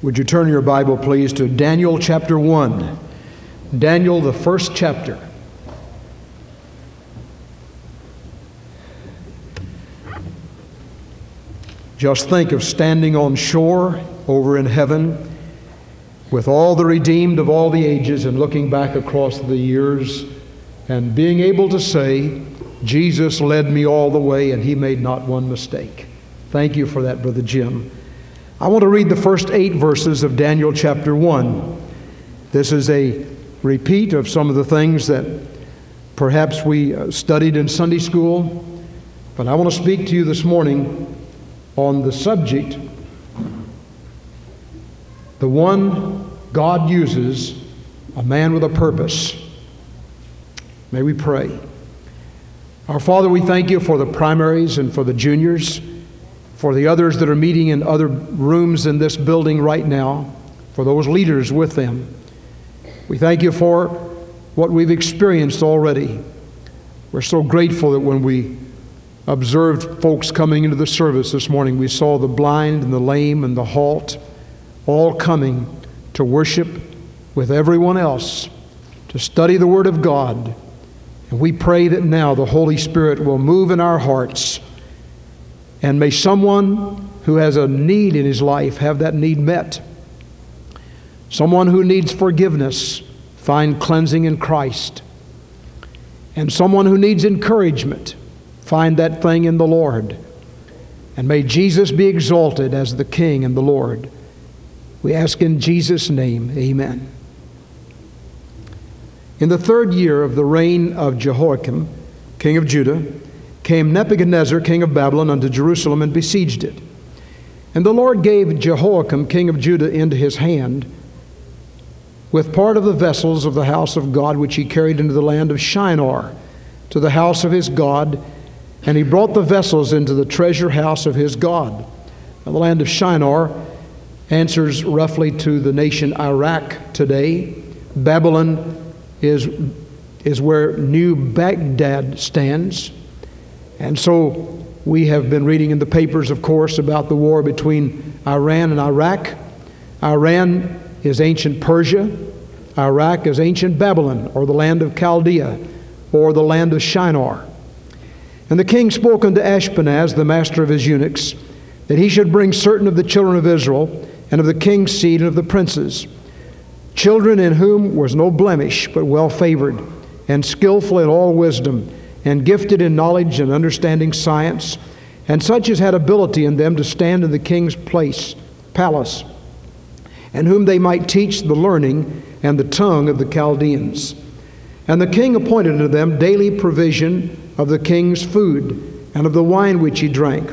Would you turn your Bible, please, to Daniel chapter 1? Daniel, the first chapter. Just think of standing on shore over in heaven with all the redeemed of all the ages and looking back across the years and being able to say, Jesus led me all the way and he made not one mistake. Thank you for that, Brother Jim. I want to read the first eight verses of Daniel chapter 1. This is a repeat of some of the things that perhaps we uh, studied in Sunday school, but I want to speak to you this morning on the subject the one God uses, a man with a purpose. May we pray. Our Father, we thank you for the primaries and for the juniors, for the others that are meeting in other rooms in this building right now, for those leaders with them. We thank you for what we've experienced already. We're so grateful that when we observed folks coming into the service this morning, we saw the blind and the lame and the halt all coming to worship with everyone else, to study the Word of God and we pray that now the Holy Spirit will move in our hearts. And may someone who has a need in his life have that need met. Someone who needs forgiveness find cleansing in Christ. And someone who needs encouragement find that thing in the Lord. And may Jesus be exalted as the King and the Lord. We ask in Jesus' name, amen. In the third year of the reign of Jehoiakim, king of Judah, came Nebuchadnezzar, king of Babylon, unto Jerusalem and besieged it. And the Lord gave Jehoiakim, king of Judah, into his hand with part of the vessels of the house of God, which he carried into the land of Shinar, to the house of his God, and he brought the vessels into the treasure house of his God. Now, the land of Shinar answers roughly to the nation Iraq today. Babylon is, is where New Baghdad stands. And so we have been reading in the papers, of course, about the war between Iran and Iraq. Iran is ancient Persia, Iraq is ancient Babylon, or the land of Chaldea, or the land of Shinar. And the king spoke unto Ashpenaz, the master of his eunuchs, that he should bring certain of the children of Israel, and of the king's seed, and of the princes children in whom was no blemish, but well favored, and skillful in all wisdom, and gifted in knowledge and understanding science, and such as had ability in them to stand in the king's place, palace, and whom they might teach the learning and the tongue of the Chaldeans. And the king appointed unto them daily provision of the king's food and of the wine which he drank,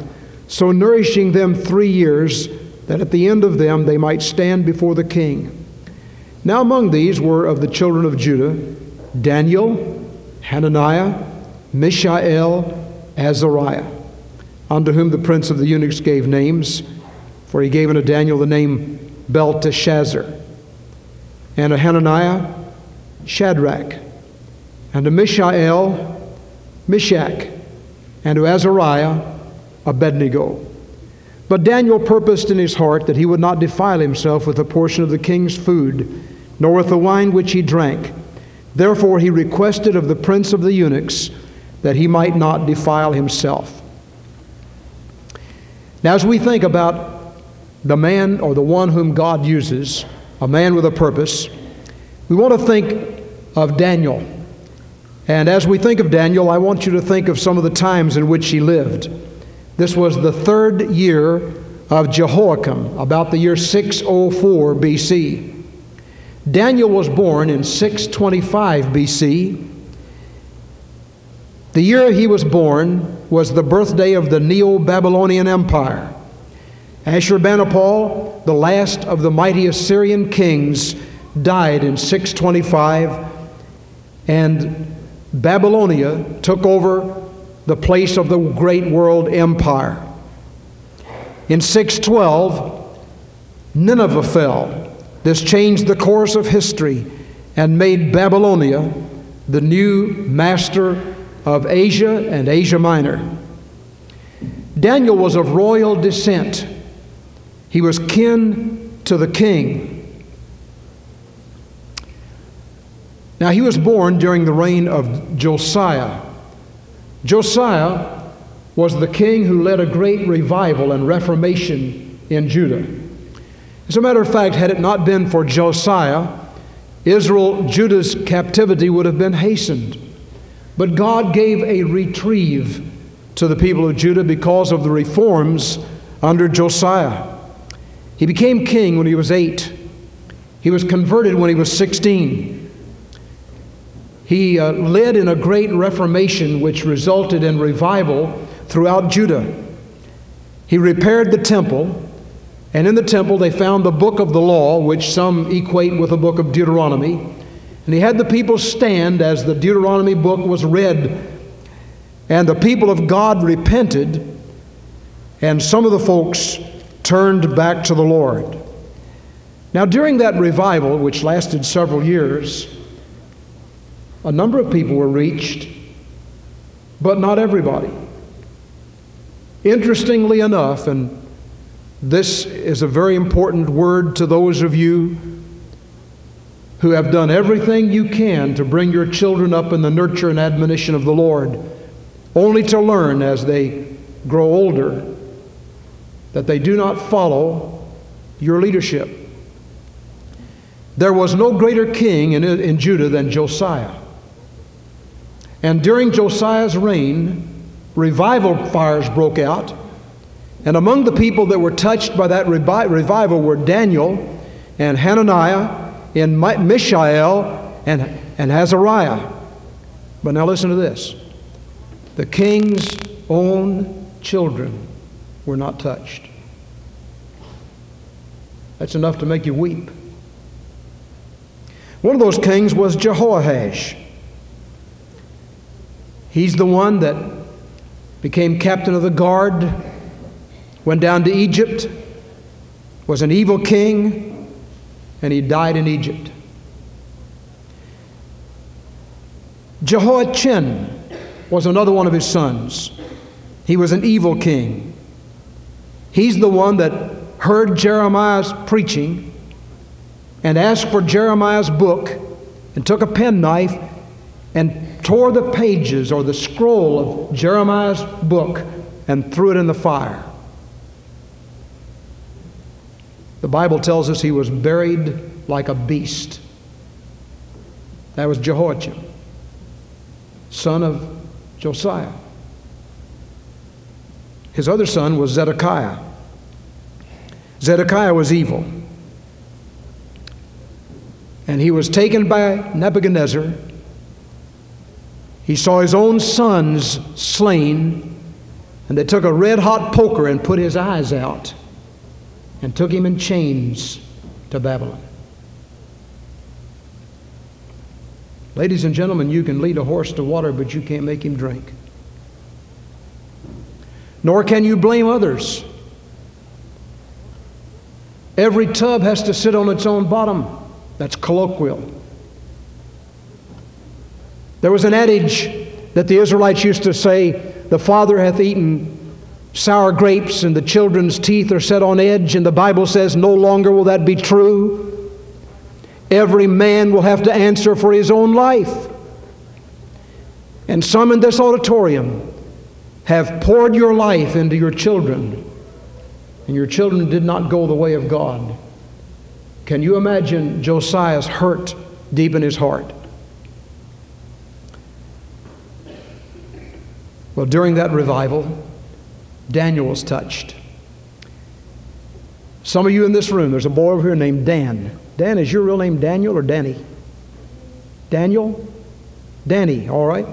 so nourishing them three years, that at the end of them they might stand before the king. Now, among these were of the children of Judah Daniel, Hananiah, Mishael, Azariah, unto whom the prince of the eunuchs gave names, for he gave unto Daniel the name Belteshazzar, and to Hananiah, Shadrach, and to Mishael, Meshach, and to Azariah, Abednego. But Daniel purposed in his heart that he would not defile himself with a portion of the king's food nor with the wine which he drank. Therefore he requested of the prince of the eunuchs that he might not defile himself. Now, as we think about the man or the one whom God uses, a man with a purpose, we want to think of Daniel. And as we think of Daniel, I want you to think of some of the times in which he lived. This was the third year of Jehoiakim, about the year 604 BC. Daniel was born in 625 BC. The year he was born was the birthday of the Neo Babylonian Empire. Ashurbanipal, the last of the mighty Assyrian kings, died in 625, and Babylonia took over the place of the great world empire. In 612, Nineveh fell. This changed the course of history and made Babylonia the new master of Asia and Asia Minor. Daniel was of royal descent. He was kin to the king. Now, he was born during the reign of Josiah. Josiah was the king who led a great revival and reformation in Judah. As a matter of fact, had it not been for Josiah, Israel, Judah's captivity would have been hastened. But God gave a retrieve to the people of Judah because of the reforms under Josiah. He became king when he was eight. He was converted when he was 16. He uh, led in a great reformation which resulted in revival throughout Judah. He repaired the temple, and in the temple they found the book of the law, which some equate with the book of Deuteronomy. And he had the people stand as the Deuteronomy book was read. And the people of God repented, and some of the folks turned back to the Lord. Now, during that revival, which lasted several years, a number of people were reached, but not everybody. Interestingly enough, and this is a very important word to those of you who have done everything you can to bring your children up in the nurture and admonition of the Lord, only to learn as they grow older that they do not follow your leadership. There was no greater king in, in Judah than Josiah. And during Josiah's reign, revival fires broke out. And among the people that were touched by that revi- revival were Daniel and Hananiah and Mishael and, and Azariah. But now listen to this the king's own children were not touched. That's enough to make you weep. One of those kings was Jehoash. He's the one that became captain of the guard, went down to Egypt, was an evil king, and he died in Egypt. Jehoiachin was another one of his sons. He was an evil king. He's the one that heard Jeremiah's preaching and asked for Jeremiah's book and took a penknife and tore the pages or the scroll of Jeremiah's book and threw it in the fire. The Bible tells us he was buried like a beast. That was Jehoiachin, son of Josiah. His other son was Zedekiah. Zedekiah was evil. And he was taken by Nebuchadnezzar he saw his own sons slain, and they took a red hot poker and put his eyes out and took him in chains to Babylon. Ladies and gentlemen, you can lead a horse to water, but you can't make him drink. Nor can you blame others. Every tub has to sit on its own bottom. That's colloquial. There was an adage that the Israelites used to say the father hath eaten sour grapes and the children's teeth are set on edge, and the Bible says no longer will that be true. Every man will have to answer for his own life. And some in this auditorium have poured your life into your children, and your children did not go the way of God. Can you imagine Josiah's hurt deep in his heart? Well, during that revival, Daniel was touched. Some of you in this room, there's a boy over here named Dan. Dan, is your real name Daniel or Danny? Daniel? Danny, all right.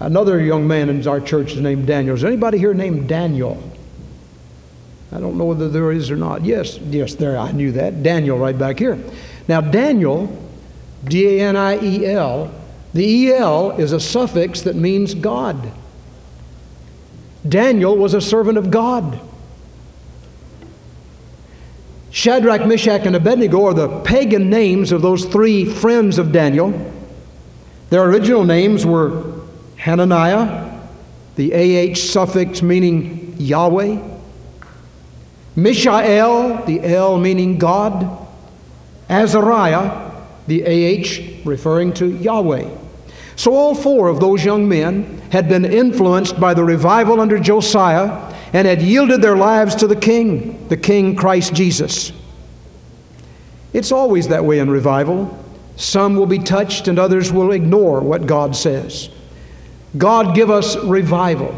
Another young man in our church is named Daniel. Is anybody here named Daniel? I don't know whether there is or not. Yes, yes, there, I knew that. Daniel, right back here. Now, Daniel, D A N I E L, the E L is a suffix that means God. Daniel was a servant of God. Shadrach, Meshach, and Abednego are the pagan names of those three friends of Daniel. Their original names were Hananiah, the AH suffix meaning Yahweh, Mishael, the L meaning God, Azariah, the AH referring to Yahweh. So all four of those young men had been influenced by the revival under Josiah and had yielded their lives to the King, the King Christ Jesus. It's always that way in revival. Some will be touched and others will ignore what God says. God give us revival.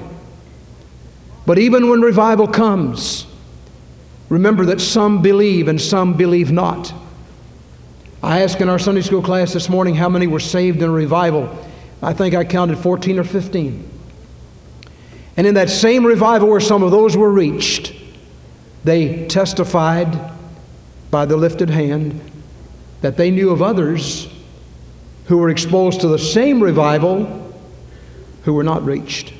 But even when revival comes, remember that some believe and some believe not. I asked in our Sunday school class this morning how many were saved in revival. I think I counted 14 or 15. And in that same revival where some of those were reached, they testified by the lifted hand that they knew of others who were exposed to the same revival who were not reached.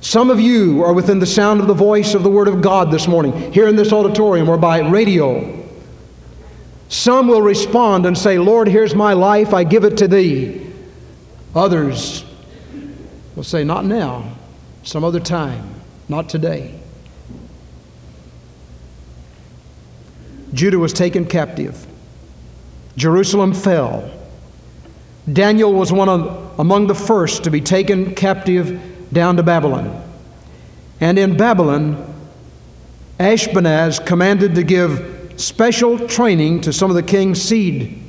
Some of you are within the sound of the voice of the Word of God this morning, here in this auditorium or by radio. Some will respond and say, Lord, here's my life, I give it to Thee. Others will say, Not now, some other time, not today. Judah was taken captive, Jerusalem fell. Daniel was one of, among the first to be taken captive down to Babylon. And in Babylon, Ashpenaz commanded to give special training to some of the king's seed.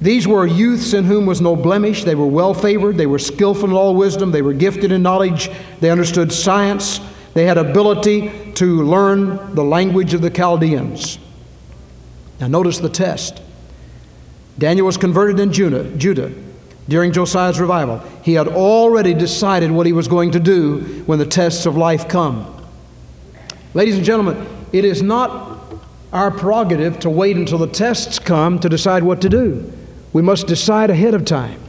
These were youths in whom was no blemish. They were well favored. They were skillful in all wisdom. They were gifted in knowledge. They understood science. They had ability to learn the language of the Chaldeans. Now, notice the test. Daniel was converted in Judah. Judah during Josiah's revival. He had already decided what he was going to do when the tests of life come. Ladies and gentlemen, it is not our prerogative to wait until the tests come to decide what to do. We must decide ahead of time.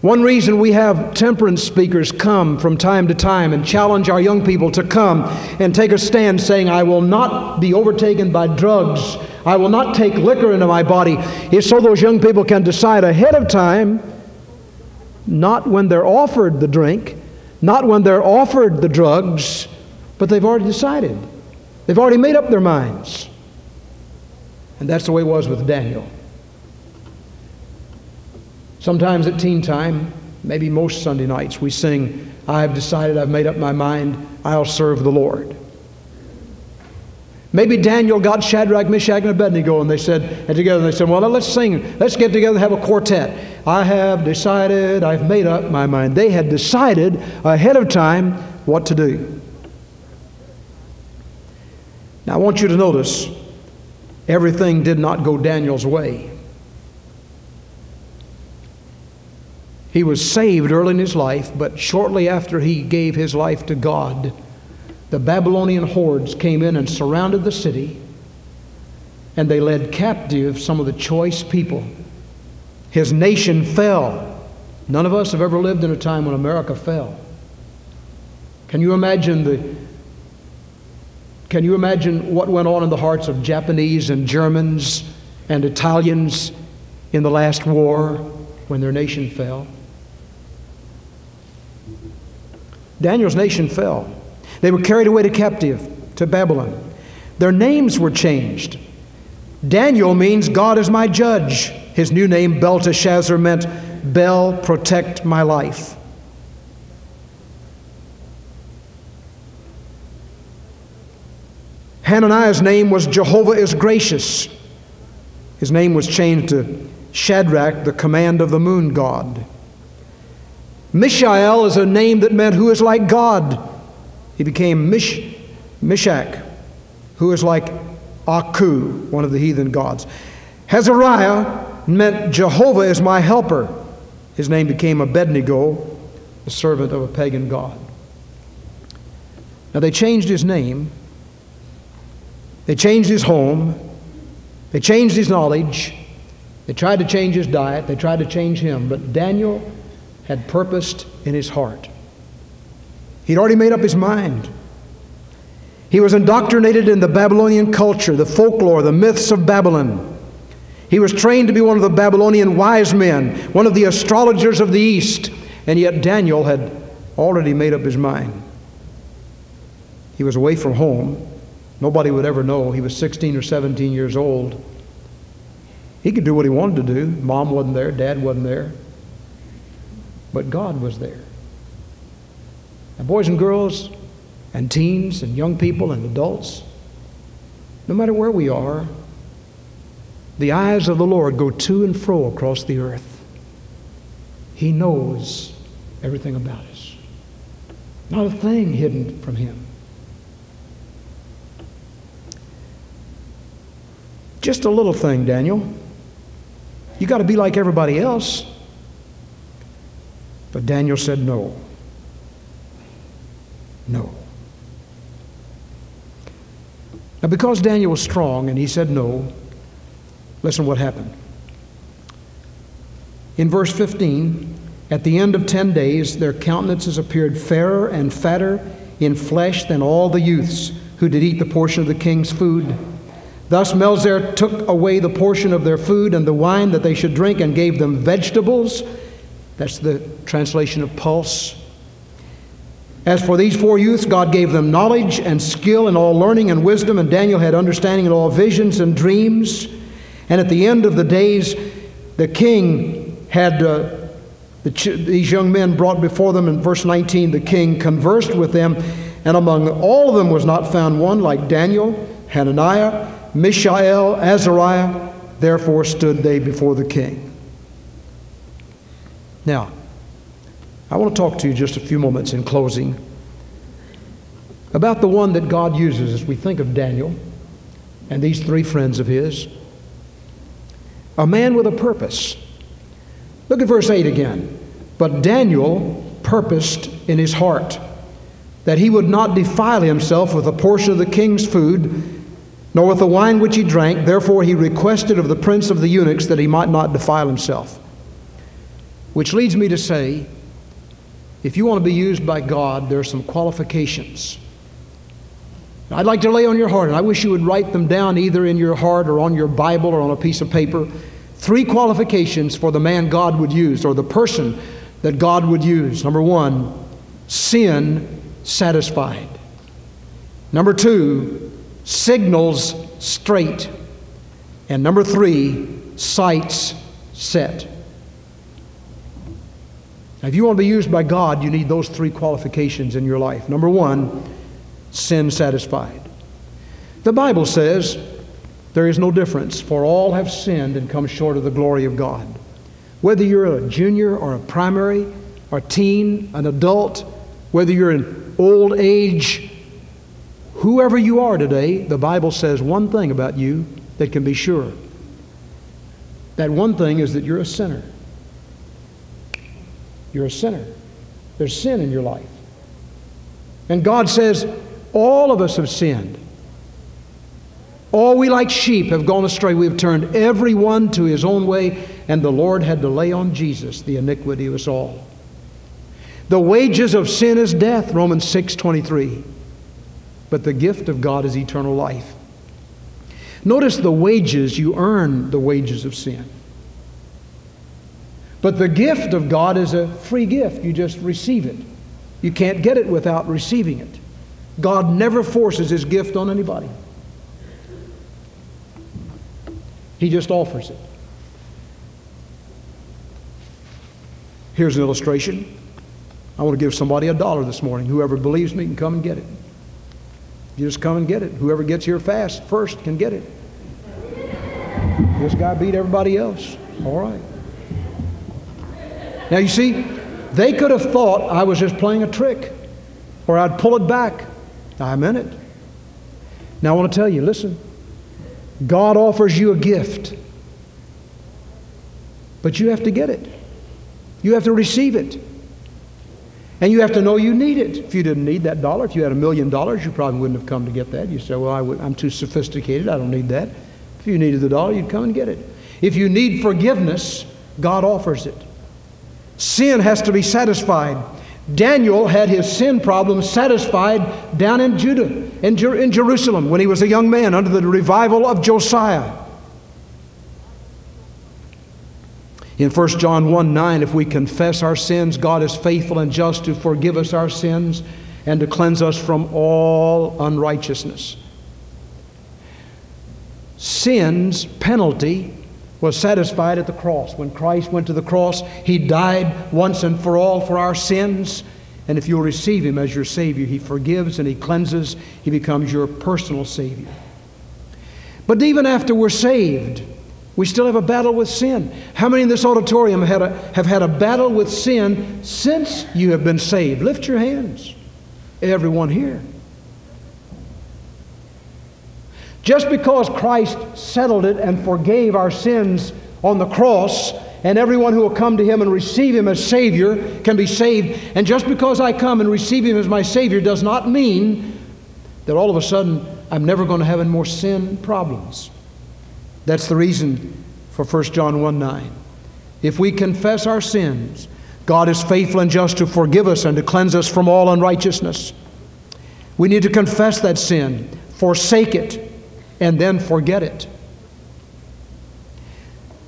One reason we have temperance speakers come from time to time and challenge our young people to come and take a stand saying, I will not be overtaken by drugs I will not take liquor into my body, is so those young people can decide ahead of time, not when they're offered the drink, not when they're offered the drugs, but they've already decided. They've already made up their minds. And that's the way it was with Daniel. Sometimes at teen time, maybe most Sunday nights, we sing, I have decided, I've made up my mind, I'll serve the Lord. Maybe Daniel got Shadrach, Meshach, and Abednego, and they said, and together they said, Well, let's sing, let's get together and have a quartet. I have decided, I've made up my mind. They had decided ahead of time what to do. Now, I want you to notice everything did not go Daniel's way. He was saved early in his life, but shortly after he gave his life to God, the Babylonian hordes came in and surrounded the city, and they led captive some of the choice people. His nation fell. None of us have ever lived in a time when America fell. Can you imagine the can you imagine what went on in the hearts of Japanese and Germans and Italians in the last war when their nation fell? Daniel's nation fell. They were carried away to captive to Babylon. Their names were changed. Daniel means God is my judge. His new name, Belteshazzar, meant Bel, protect my life. Hananiah's name was Jehovah is gracious. His name was changed to Shadrach, the command of the moon god. Mishael is a name that meant who is like God. He became Mish, Mishak, who is like Aku, one of the heathen gods. Azariah meant Jehovah is my helper. His name became Abednego, the servant of a pagan god. Now they changed his name, they changed his home, they changed his knowledge, they tried to change his diet, they tried to change him, but Daniel had purposed in his heart He'd already made up his mind. He was indoctrinated in the Babylonian culture, the folklore, the myths of Babylon. He was trained to be one of the Babylonian wise men, one of the astrologers of the East. And yet Daniel had already made up his mind. He was away from home. Nobody would ever know. He was 16 or 17 years old. He could do what he wanted to do. Mom wasn't there, dad wasn't there. But God was there. And boys and girls, and teens, and young people, and adults, no matter where we are, the eyes of the Lord go to and fro across the earth. He knows everything about us, not a thing hidden from Him. Just a little thing, Daniel. You got to be like everybody else. But Daniel said no. No. Now, because Daniel was strong and he said no, listen what happened. In verse 15, at the end of 10 days, their countenances appeared fairer and fatter in flesh than all the youths who did eat the portion of the king's food. Thus Melzar took away the portion of their food and the wine that they should drink and gave them vegetables. That's the translation of pulse. As for these four youths, God gave them knowledge and skill in all learning and wisdom, and Daniel had understanding in all visions and dreams. And at the end of the days, the king had uh, the ch- these young men brought before them. In verse 19, the king conversed with them, and among all of them was not found one like Daniel, Hananiah, Mishael, Azariah. Therefore stood they before the king. Now, I want to talk to you just a few moments in closing about the one that God uses as we think of Daniel and these three friends of his. A man with a purpose. Look at verse 8 again. But Daniel purposed in his heart that he would not defile himself with a portion of the king's food, nor with the wine which he drank. Therefore, he requested of the prince of the eunuchs that he might not defile himself. Which leads me to say if you want to be used by God, there are some qualifications. I'd like to lay on your heart, and I wish you would write them down either in your heart or on your Bible or on a piece of paper. Three qualifications for the man God would use or the person that God would use. Number one, sin satisfied. Number two, signals straight. And number three, sights set. Now, if you want to be used by God, you need those three qualifications in your life. Number one, sin satisfied. The Bible says there is no difference, for all have sinned and come short of the glory of God. Whether you're a junior or a primary, or a teen, an adult, whether you're in old age, whoever you are today, the Bible says one thing about you that can be sure. That one thing is that you're a sinner. You're a sinner. There's sin in your life. And God says, all of us have sinned. All we like sheep have gone astray. We have turned every one to his own way, and the Lord had to lay on Jesus the iniquity of us all. The wages of sin is death, Romans 6 23. But the gift of God is eternal life. Notice the wages, you earn the wages of sin. But the gift of God is a free gift. You just receive it. You can't get it without receiving it. God never forces his gift on anybody, he just offers it. Here's an illustration. I want to give somebody a dollar this morning. Whoever believes me can come and get it. You just come and get it. Whoever gets here fast first can get it. This guy beat everybody else. All right. Now, you see, they could have thought I was just playing a trick or I'd pull it back. I meant it. Now, I want to tell you listen, God offers you a gift, but you have to get it. You have to receive it. And you have to know you need it. If you didn't need that dollar, if you had a million dollars, you probably wouldn't have come to get that. You say, Well, I am too sophisticated. I don't need that. If you needed the dollar, you'd come and get it. If you need forgiveness, God offers it. Sin has to be satisfied. Daniel had his sin problem satisfied down in Judah, in, Jer- in Jerusalem, when he was a young man under the revival of Josiah. In 1 John 1 9, if we confess our sins, God is faithful and just to forgive us our sins and to cleanse us from all unrighteousness. Sin's penalty was satisfied at the cross. When Christ went to the cross, He died once and for all for our sins. And if you'll receive Him as your Savior, He forgives and He cleanses. He becomes your personal Savior. But even after we're saved, we still have a battle with sin. How many in this auditorium have had a, have had a battle with sin since you have been saved? Lift your hands. Everyone here. Just because Christ settled it and forgave our sins on the cross, and everyone who will come to Him and receive Him as Savior can be saved, and just because I come and receive Him as my Savior does not mean that all of a sudden I'm never going to have any more sin problems. That's the reason for 1 John 1 9. If we confess our sins, God is faithful and just to forgive us and to cleanse us from all unrighteousness. We need to confess that sin, forsake it, and then forget it.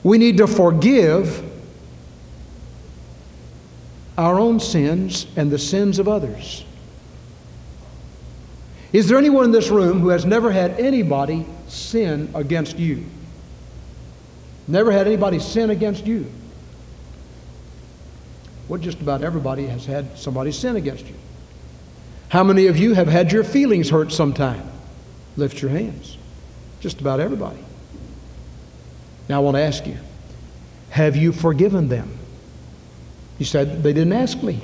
We need to forgive our own sins and the sins of others. Is there anyone in this room who has never had anybody sin against you? Never had anybody sin against you? Well, just about everybody has had somebody sin against you. How many of you have had your feelings hurt sometime? Lift your hands. Just about everybody. Now, I want to ask you have you forgiven them? You said they didn't ask me.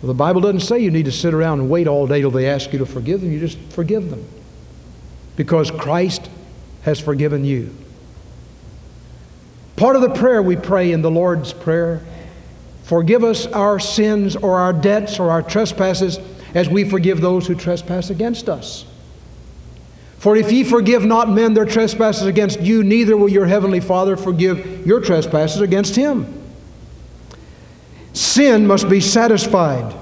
Well, the Bible doesn't say you need to sit around and wait all day till they ask you to forgive them. You just forgive them because Christ has forgiven you. Part of the prayer we pray in the Lord's Prayer forgive us our sins or our debts or our trespasses as we forgive those who trespass against us. For if ye forgive not men their trespasses against you, neither will your heavenly Father forgive your trespasses against him. Sin must be satisfied.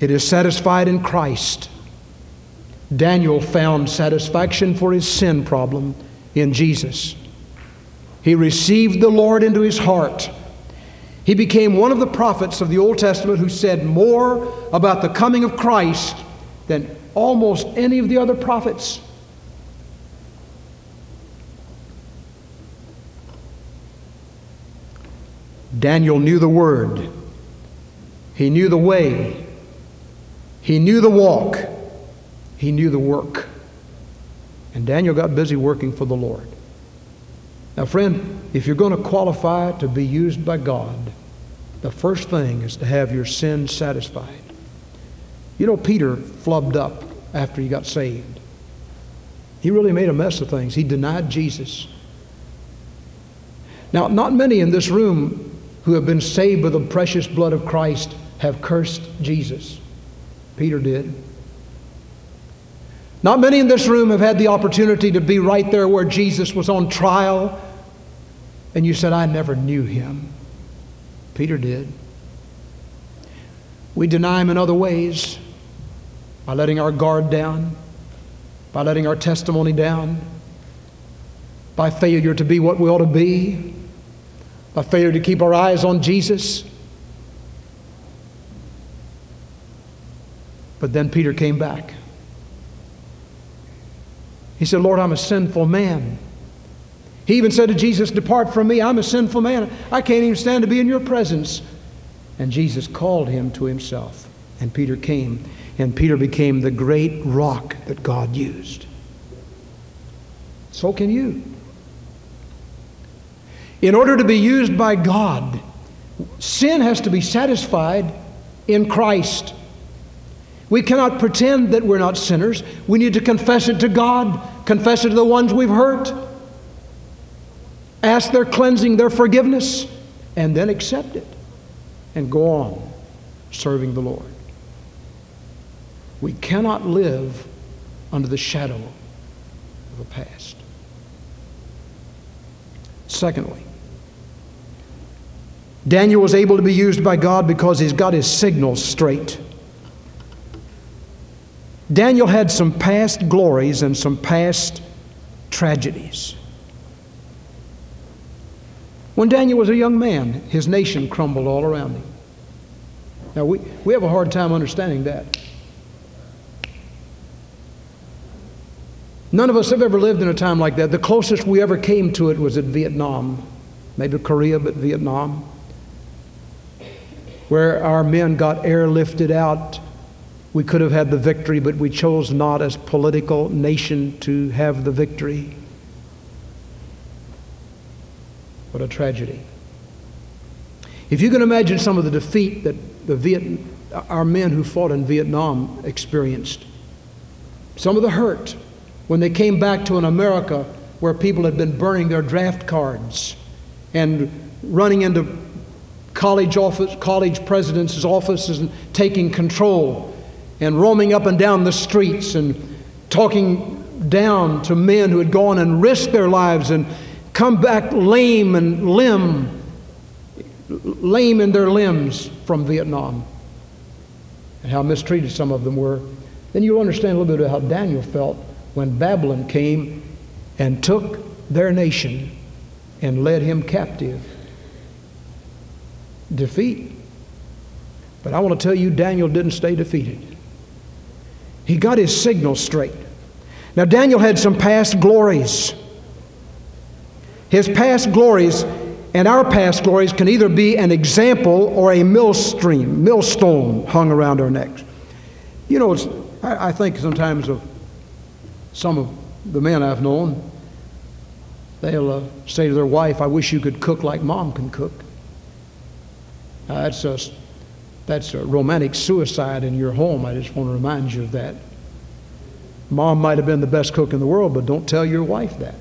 It is satisfied in Christ. Daniel found satisfaction for his sin problem in Jesus. He received the Lord into his heart. He became one of the prophets of the Old Testament who said more about the coming of Christ than almost any of the other prophets. Daniel knew the word, he knew the way, he knew the walk, he knew the work. And Daniel got busy working for the Lord. Now, friend, if you're going to qualify to be used by God, the first thing is to have your sin satisfied. You know, Peter flubbed up after he got saved. He really made a mess of things. He denied Jesus. Now, not many in this room who have been saved by the precious blood of Christ have cursed Jesus. Peter did. Not many in this room have had the opportunity to be right there where Jesus was on trial and you said, I never knew him. Peter did. We deny him in other ways by letting our guard down, by letting our testimony down, by failure to be what we ought to be, by failure to keep our eyes on Jesus. But then Peter came back. He said, Lord, I'm a sinful man. He even said to Jesus, Depart from me, I'm a sinful man. I can't even stand to be in your presence. And Jesus called him to himself. And Peter came and Peter became the great rock that God used. So can you. In order to be used by God, sin has to be satisfied in Christ. We cannot pretend that we're not sinners. We need to confess it to God, confess it to the ones we've hurt, ask their cleansing, their forgiveness, and then accept it and go on serving the Lord. We cannot live under the shadow of the past. Secondly, Daniel was able to be used by God because he's got his signals straight. Daniel had some past glories and some past tragedies. When Daniel was a young man, his nation crumbled all around him. Now, we, we have a hard time understanding that. None of us have ever lived in a time like that. The closest we ever came to it was at Vietnam, maybe Korea, but Vietnam, where our men got airlifted out. We could have had the victory, but we chose not as political nation to have the victory. What a tragedy. If you can imagine some of the defeat that the Viet, our men who fought in Vietnam experienced, some of the hurt, when they came back to an America where people had been burning their draft cards and running into college office, college presidents' offices and taking control and roaming up and down the streets and talking down to men who had gone and risked their lives and come back lame and limb, lame in their limbs from Vietnam, and how mistreated some of them were, then you'll understand a little bit of how Daniel felt when Babylon came and took their nation and led him captive. Defeat. But I want to tell you, Daniel didn't stay defeated. He got his signal straight. Now, Daniel had some past glories. His past glories and our past glories can either be an example or a millstream, millstone hung around our necks. You know, I, I think sometimes of some of the men I've known, they'll uh, say to their wife, I wish you could cook like mom can cook. Uh, that's, a, that's a romantic suicide in your home. I just want to remind you of that. Mom might have been the best cook in the world, but don't tell your wife that.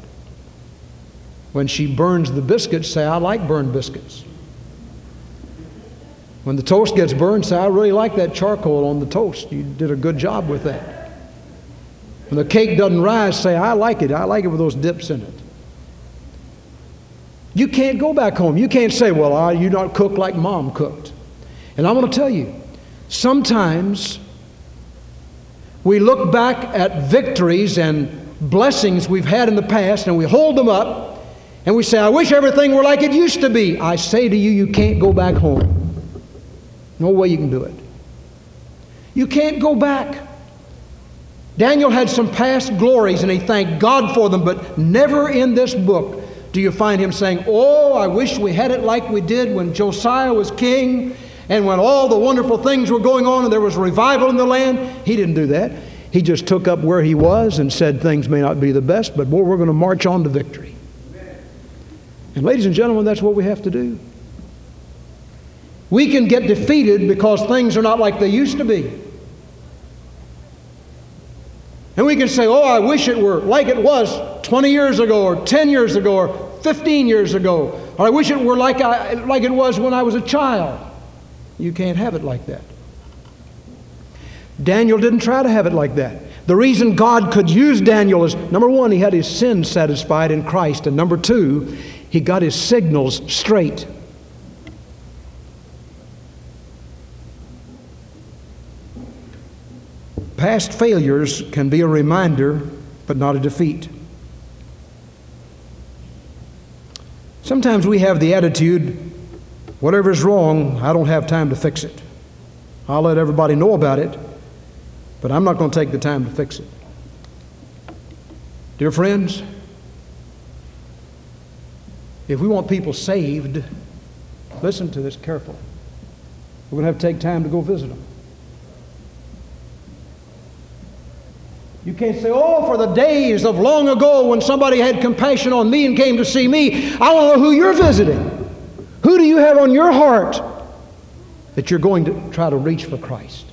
When she burns the biscuits, say, I like burned biscuits. When the toast gets burned, say, I really like that charcoal on the toast. You did a good job with that. When the cake doesn't rise, say, I like it. I like it with those dips in it. You can't go back home. You can't say, well, I, you don't cook like mom cooked. And I want to tell you, sometimes we look back at victories and blessings we've had in the past and we hold them up and we say, I wish everything were like it used to be. I say to you, you can't go back home. No way you can do it. You can't go back. Daniel had some past glories and he thanked God for them, but never in this book do you find him saying, Oh, I wish we had it like we did when Josiah was king and when all the wonderful things were going on and there was revival in the land. He didn't do that. He just took up where he was and said things may not be the best, but boy, we're going to march on to victory. And ladies and gentlemen, that's what we have to do. We can get defeated because things are not like they used to be. And we can say, oh, I wish it were like it was 20 years ago, or 10 years ago, or 15 years ago, or I wish it were like, I, like it was when I was a child. You can't have it like that. Daniel didn't try to have it like that. The reason God could use Daniel is number one, he had his sins satisfied in Christ, and number two, he got his signals straight. Past failures can be a reminder, but not a defeat. Sometimes we have the attitude whatever's wrong, I don't have time to fix it. I'll let everybody know about it, but I'm not going to take the time to fix it. Dear friends, if we want people saved, listen to this carefully. We're going to have to take time to go visit them. You can't say, oh, for the days of long ago when somebody had compassion on me and came to see me. I want to know who you're visiting. Who do you have on your heart that you're going to try to reach for Christ?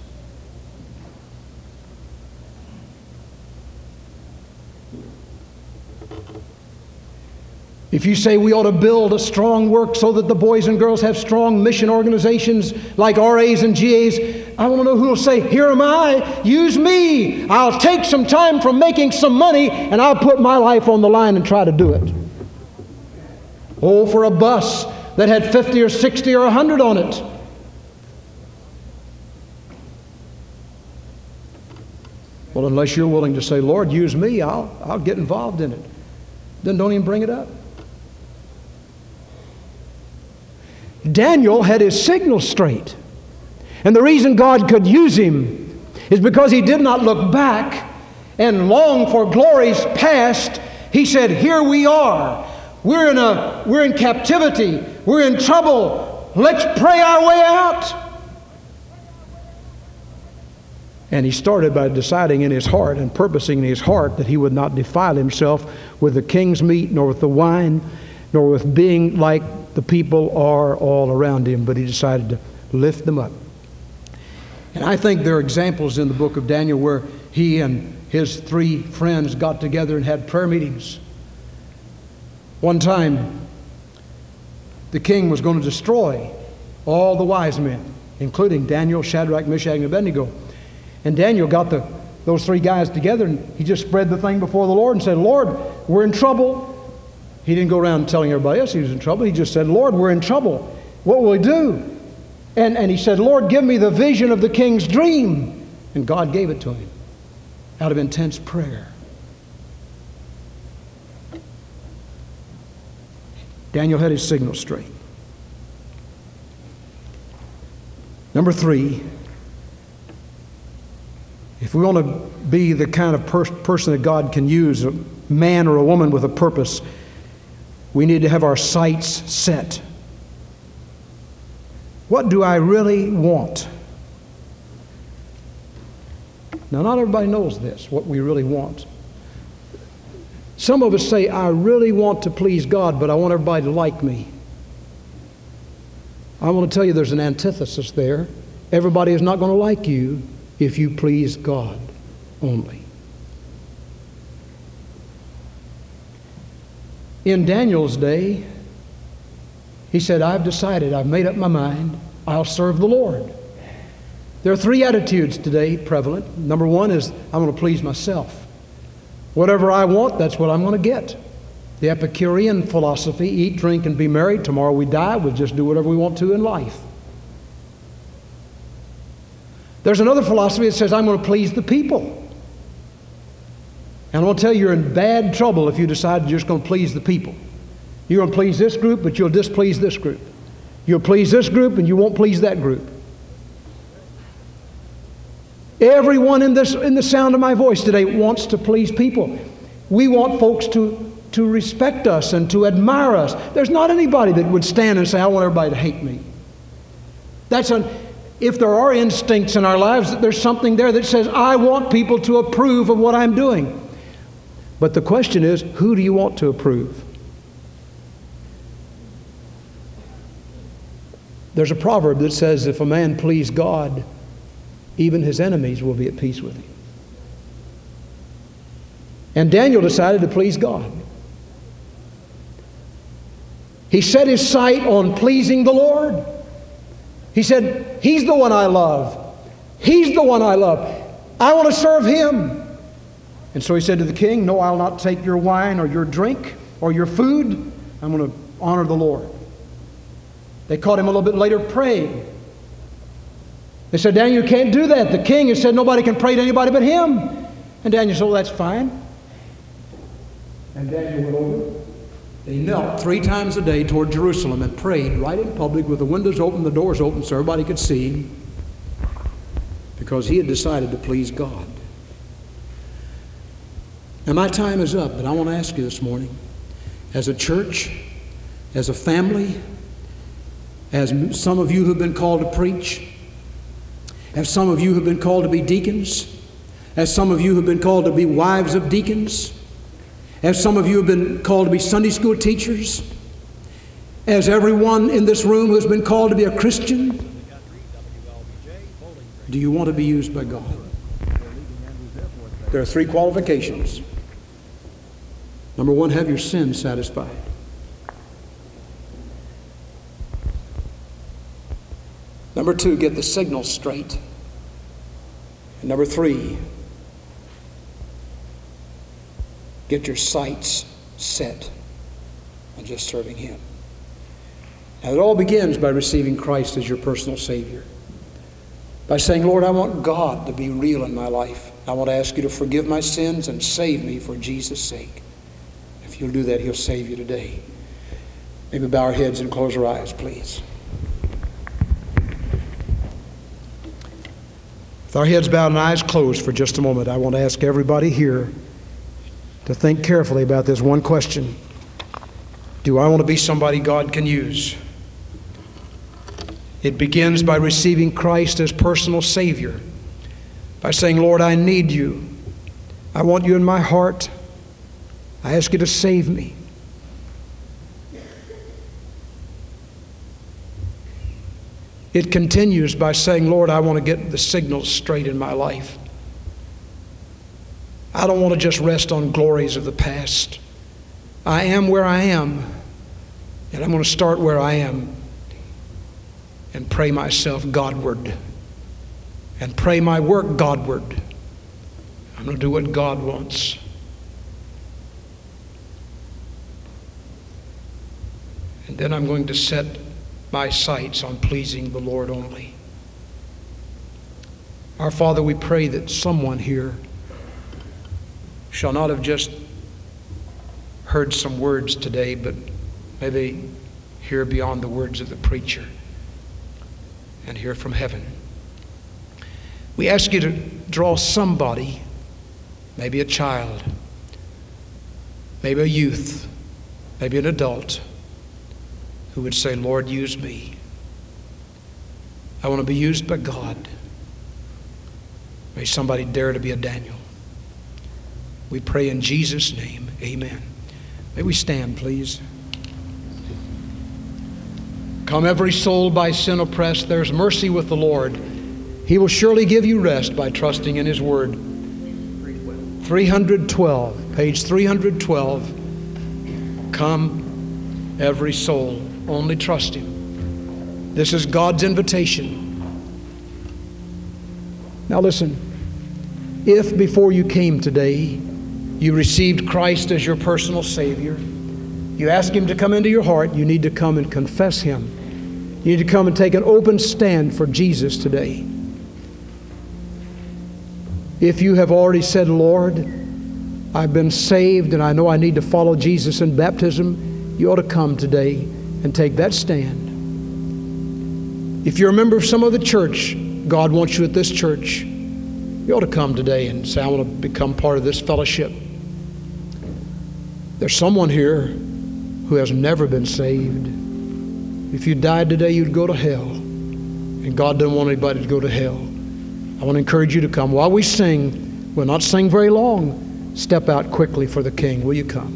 If you say we ought to build a strong work so that the boys and girls have strong mission organizations like RAs and GAs, I want to know who will say, Here am I, use me. I'll take some time from making some money and I'll put my life on the line and try to do it. Oh, for a bus that had 50 or 60 or 100 on it. Well, unless you're willing to say, Lord, use me, I'll, I'll get involved in it. Then don't even bring it up. Daniel had his signal straight. And the reason God could use him is because he did not look back and long for glories past. He said, Here we are. We're in, a, we're in captivity. We're in trouble. Let's pray our way out. And he started by deciding in his heart and purposing in his heart that he would not defile himself with the king's meat, nor with the wine, nor with being like the people are all around him, but he decided to lift them up. And I think there are examples in the book of Daniel where he and his three friends got together and had prayer meetings. One time, the king was going to destroy all the wise men, including Daniel, Shadrach, Meshach, and Abednego. And Daniel got the, those three guys together and he just spread the thing before the Lord and said, Lord, we're in trouble. He didn't go around telling everybody else he was in trouble. He just said, Lord, we're in trouble. What will we do? And, and he said, Lord, give me the vision of the king's dream. And God gave it to him out of intense prayer. Daniel had his signal straight. Number three, if we want to be the kind of per- person that God can use, a man or a woman with a purpose, we need to have our sights set. What do I really want? Now, not everybody knows this, what we really want. Some of us say, I really want to please God, but I want everybody to like me. I want to tell you there's an antithesis there. Everybody is not going to like you if you please God only. In Daniel's day, he said, I've decided, I've made up my mind, I'll serve the Lord. There are three attitudes today prevalent. Number one is, I'm going to please myself. Whatever I want, that's what I'm going to get. The Epicurean philosophy eat, drink, and be merry. Tomorrow we die. We'll just do whatever we want to in life. There's another philosophy that says, I'm going to please the people. And I'm going to tell you, you're in bad trouble if you decide you're just going to please the people. You're going to please this group, but you'll displease this group. You'll please this group, and you won't please that group. Everyone in, this, in the sound of my voice today wants to please people. We want folks to, to respect us and to admire us. There's not anybody that would stand and say, I want everybody to hate me. That's an, if there are instincts in our lives, there's something there that says, I want people to approve of what I'm doing. But the question is, who do you want to approve? There's a proverb that says, if a man please God, even his enemies will be at peace with him. And Daniel decided to please God. He set his sight on pleasing the Lord. He said, He's the one I love. He's the one I love. I want to serve him. And so he said to the king, No, I'll not take your wine or your drink or your food. I'm going to honor the Lord. They caught him a little bit later praying. They said, Daniel, you can't do that. The king has said nobody can pray to anybody but him. And Daniel said, Well, that's fine. And Daniel went over. They knelt three times a day toward Jerusalem and prayed right in public with the windows open, the doors open, so everybody could see, because he had decided to please God. Now, my time is up, but I want to ask you this morning as a church, as a family, as some of you who've been called to preach, as some of you who've been called to be deacons, as some of you who've been called to be wives of deacons, as some of you have been called to be Sunday school teachers, as everyone in this room who's been called to be a Christian, do you want to be used by God? There are three qualifications. Number one, have your sins satisfied. Number two, get the signal straight. And number three, get your sights set on just serving Him. Now, it all begins by receiving Christ as your personal Savior. By saying, Lord, I want God to be real in my life. I want to ask you to forgive my sins and save me for Jesus' sake. If you'll do that, He'll save you today. Maybe bow our heads and close our eyes, please. With our heads bowed and eyes closed for just a moment, I want to ask everybody here to think carefully about this one question Do I want to be somebody God can use? It begins by receiving Christ as personal Savior, by saying, Lord, I need you. I want you in my heart. I ask you to save me. It continues by saying, Lord, I want to get the signals straight in my life. I don't want to just rest on glories of the past. I am where I am, and I'm going to start where I am and pray myself Godward and pray my work Godward. I'm going to do what God wants. And then I'm going to set my sights on pleasing the Lord only. Our Father, we pray that someone here shall not have just heard some words today, but may they hear beyond the words of the preacher and hear from heaven. We ask you to draw somebody, maybe a child, maybe a youth, maybe an adult who would say, Lord, use me. I want to be used by God. May somebody dare to be a Daniel. We pray in Jesus' name. Amen. May we stand, please. Come, every soul by sin oppressed, there's mercy with the Lord. He will surely give you rest by trusting in His word. 312, page 312. Come, every soul. Only trust Him. This is God's invitation. Now, listen. If before you came today, you received Christ as your personal Savior, you ask Him to come into your heart, you need to come and confess Him. You need to come and take an open stand for Jesus today. If you have already said, Lord, I've been saved and I know I need to follow Jesus in baptism, you ought to come today and take that stand. If you're a member of some other church, God wants you at this church, you ought to come today and say, I want to become part of this fellowship. There's someone here who has never been saved. If you died today, you'd go to hell. And God doesn't want anybody to go to hell. I want to encourage you to come. While we sing, we'll not sing very long. Step out quickly for the King. Will you come?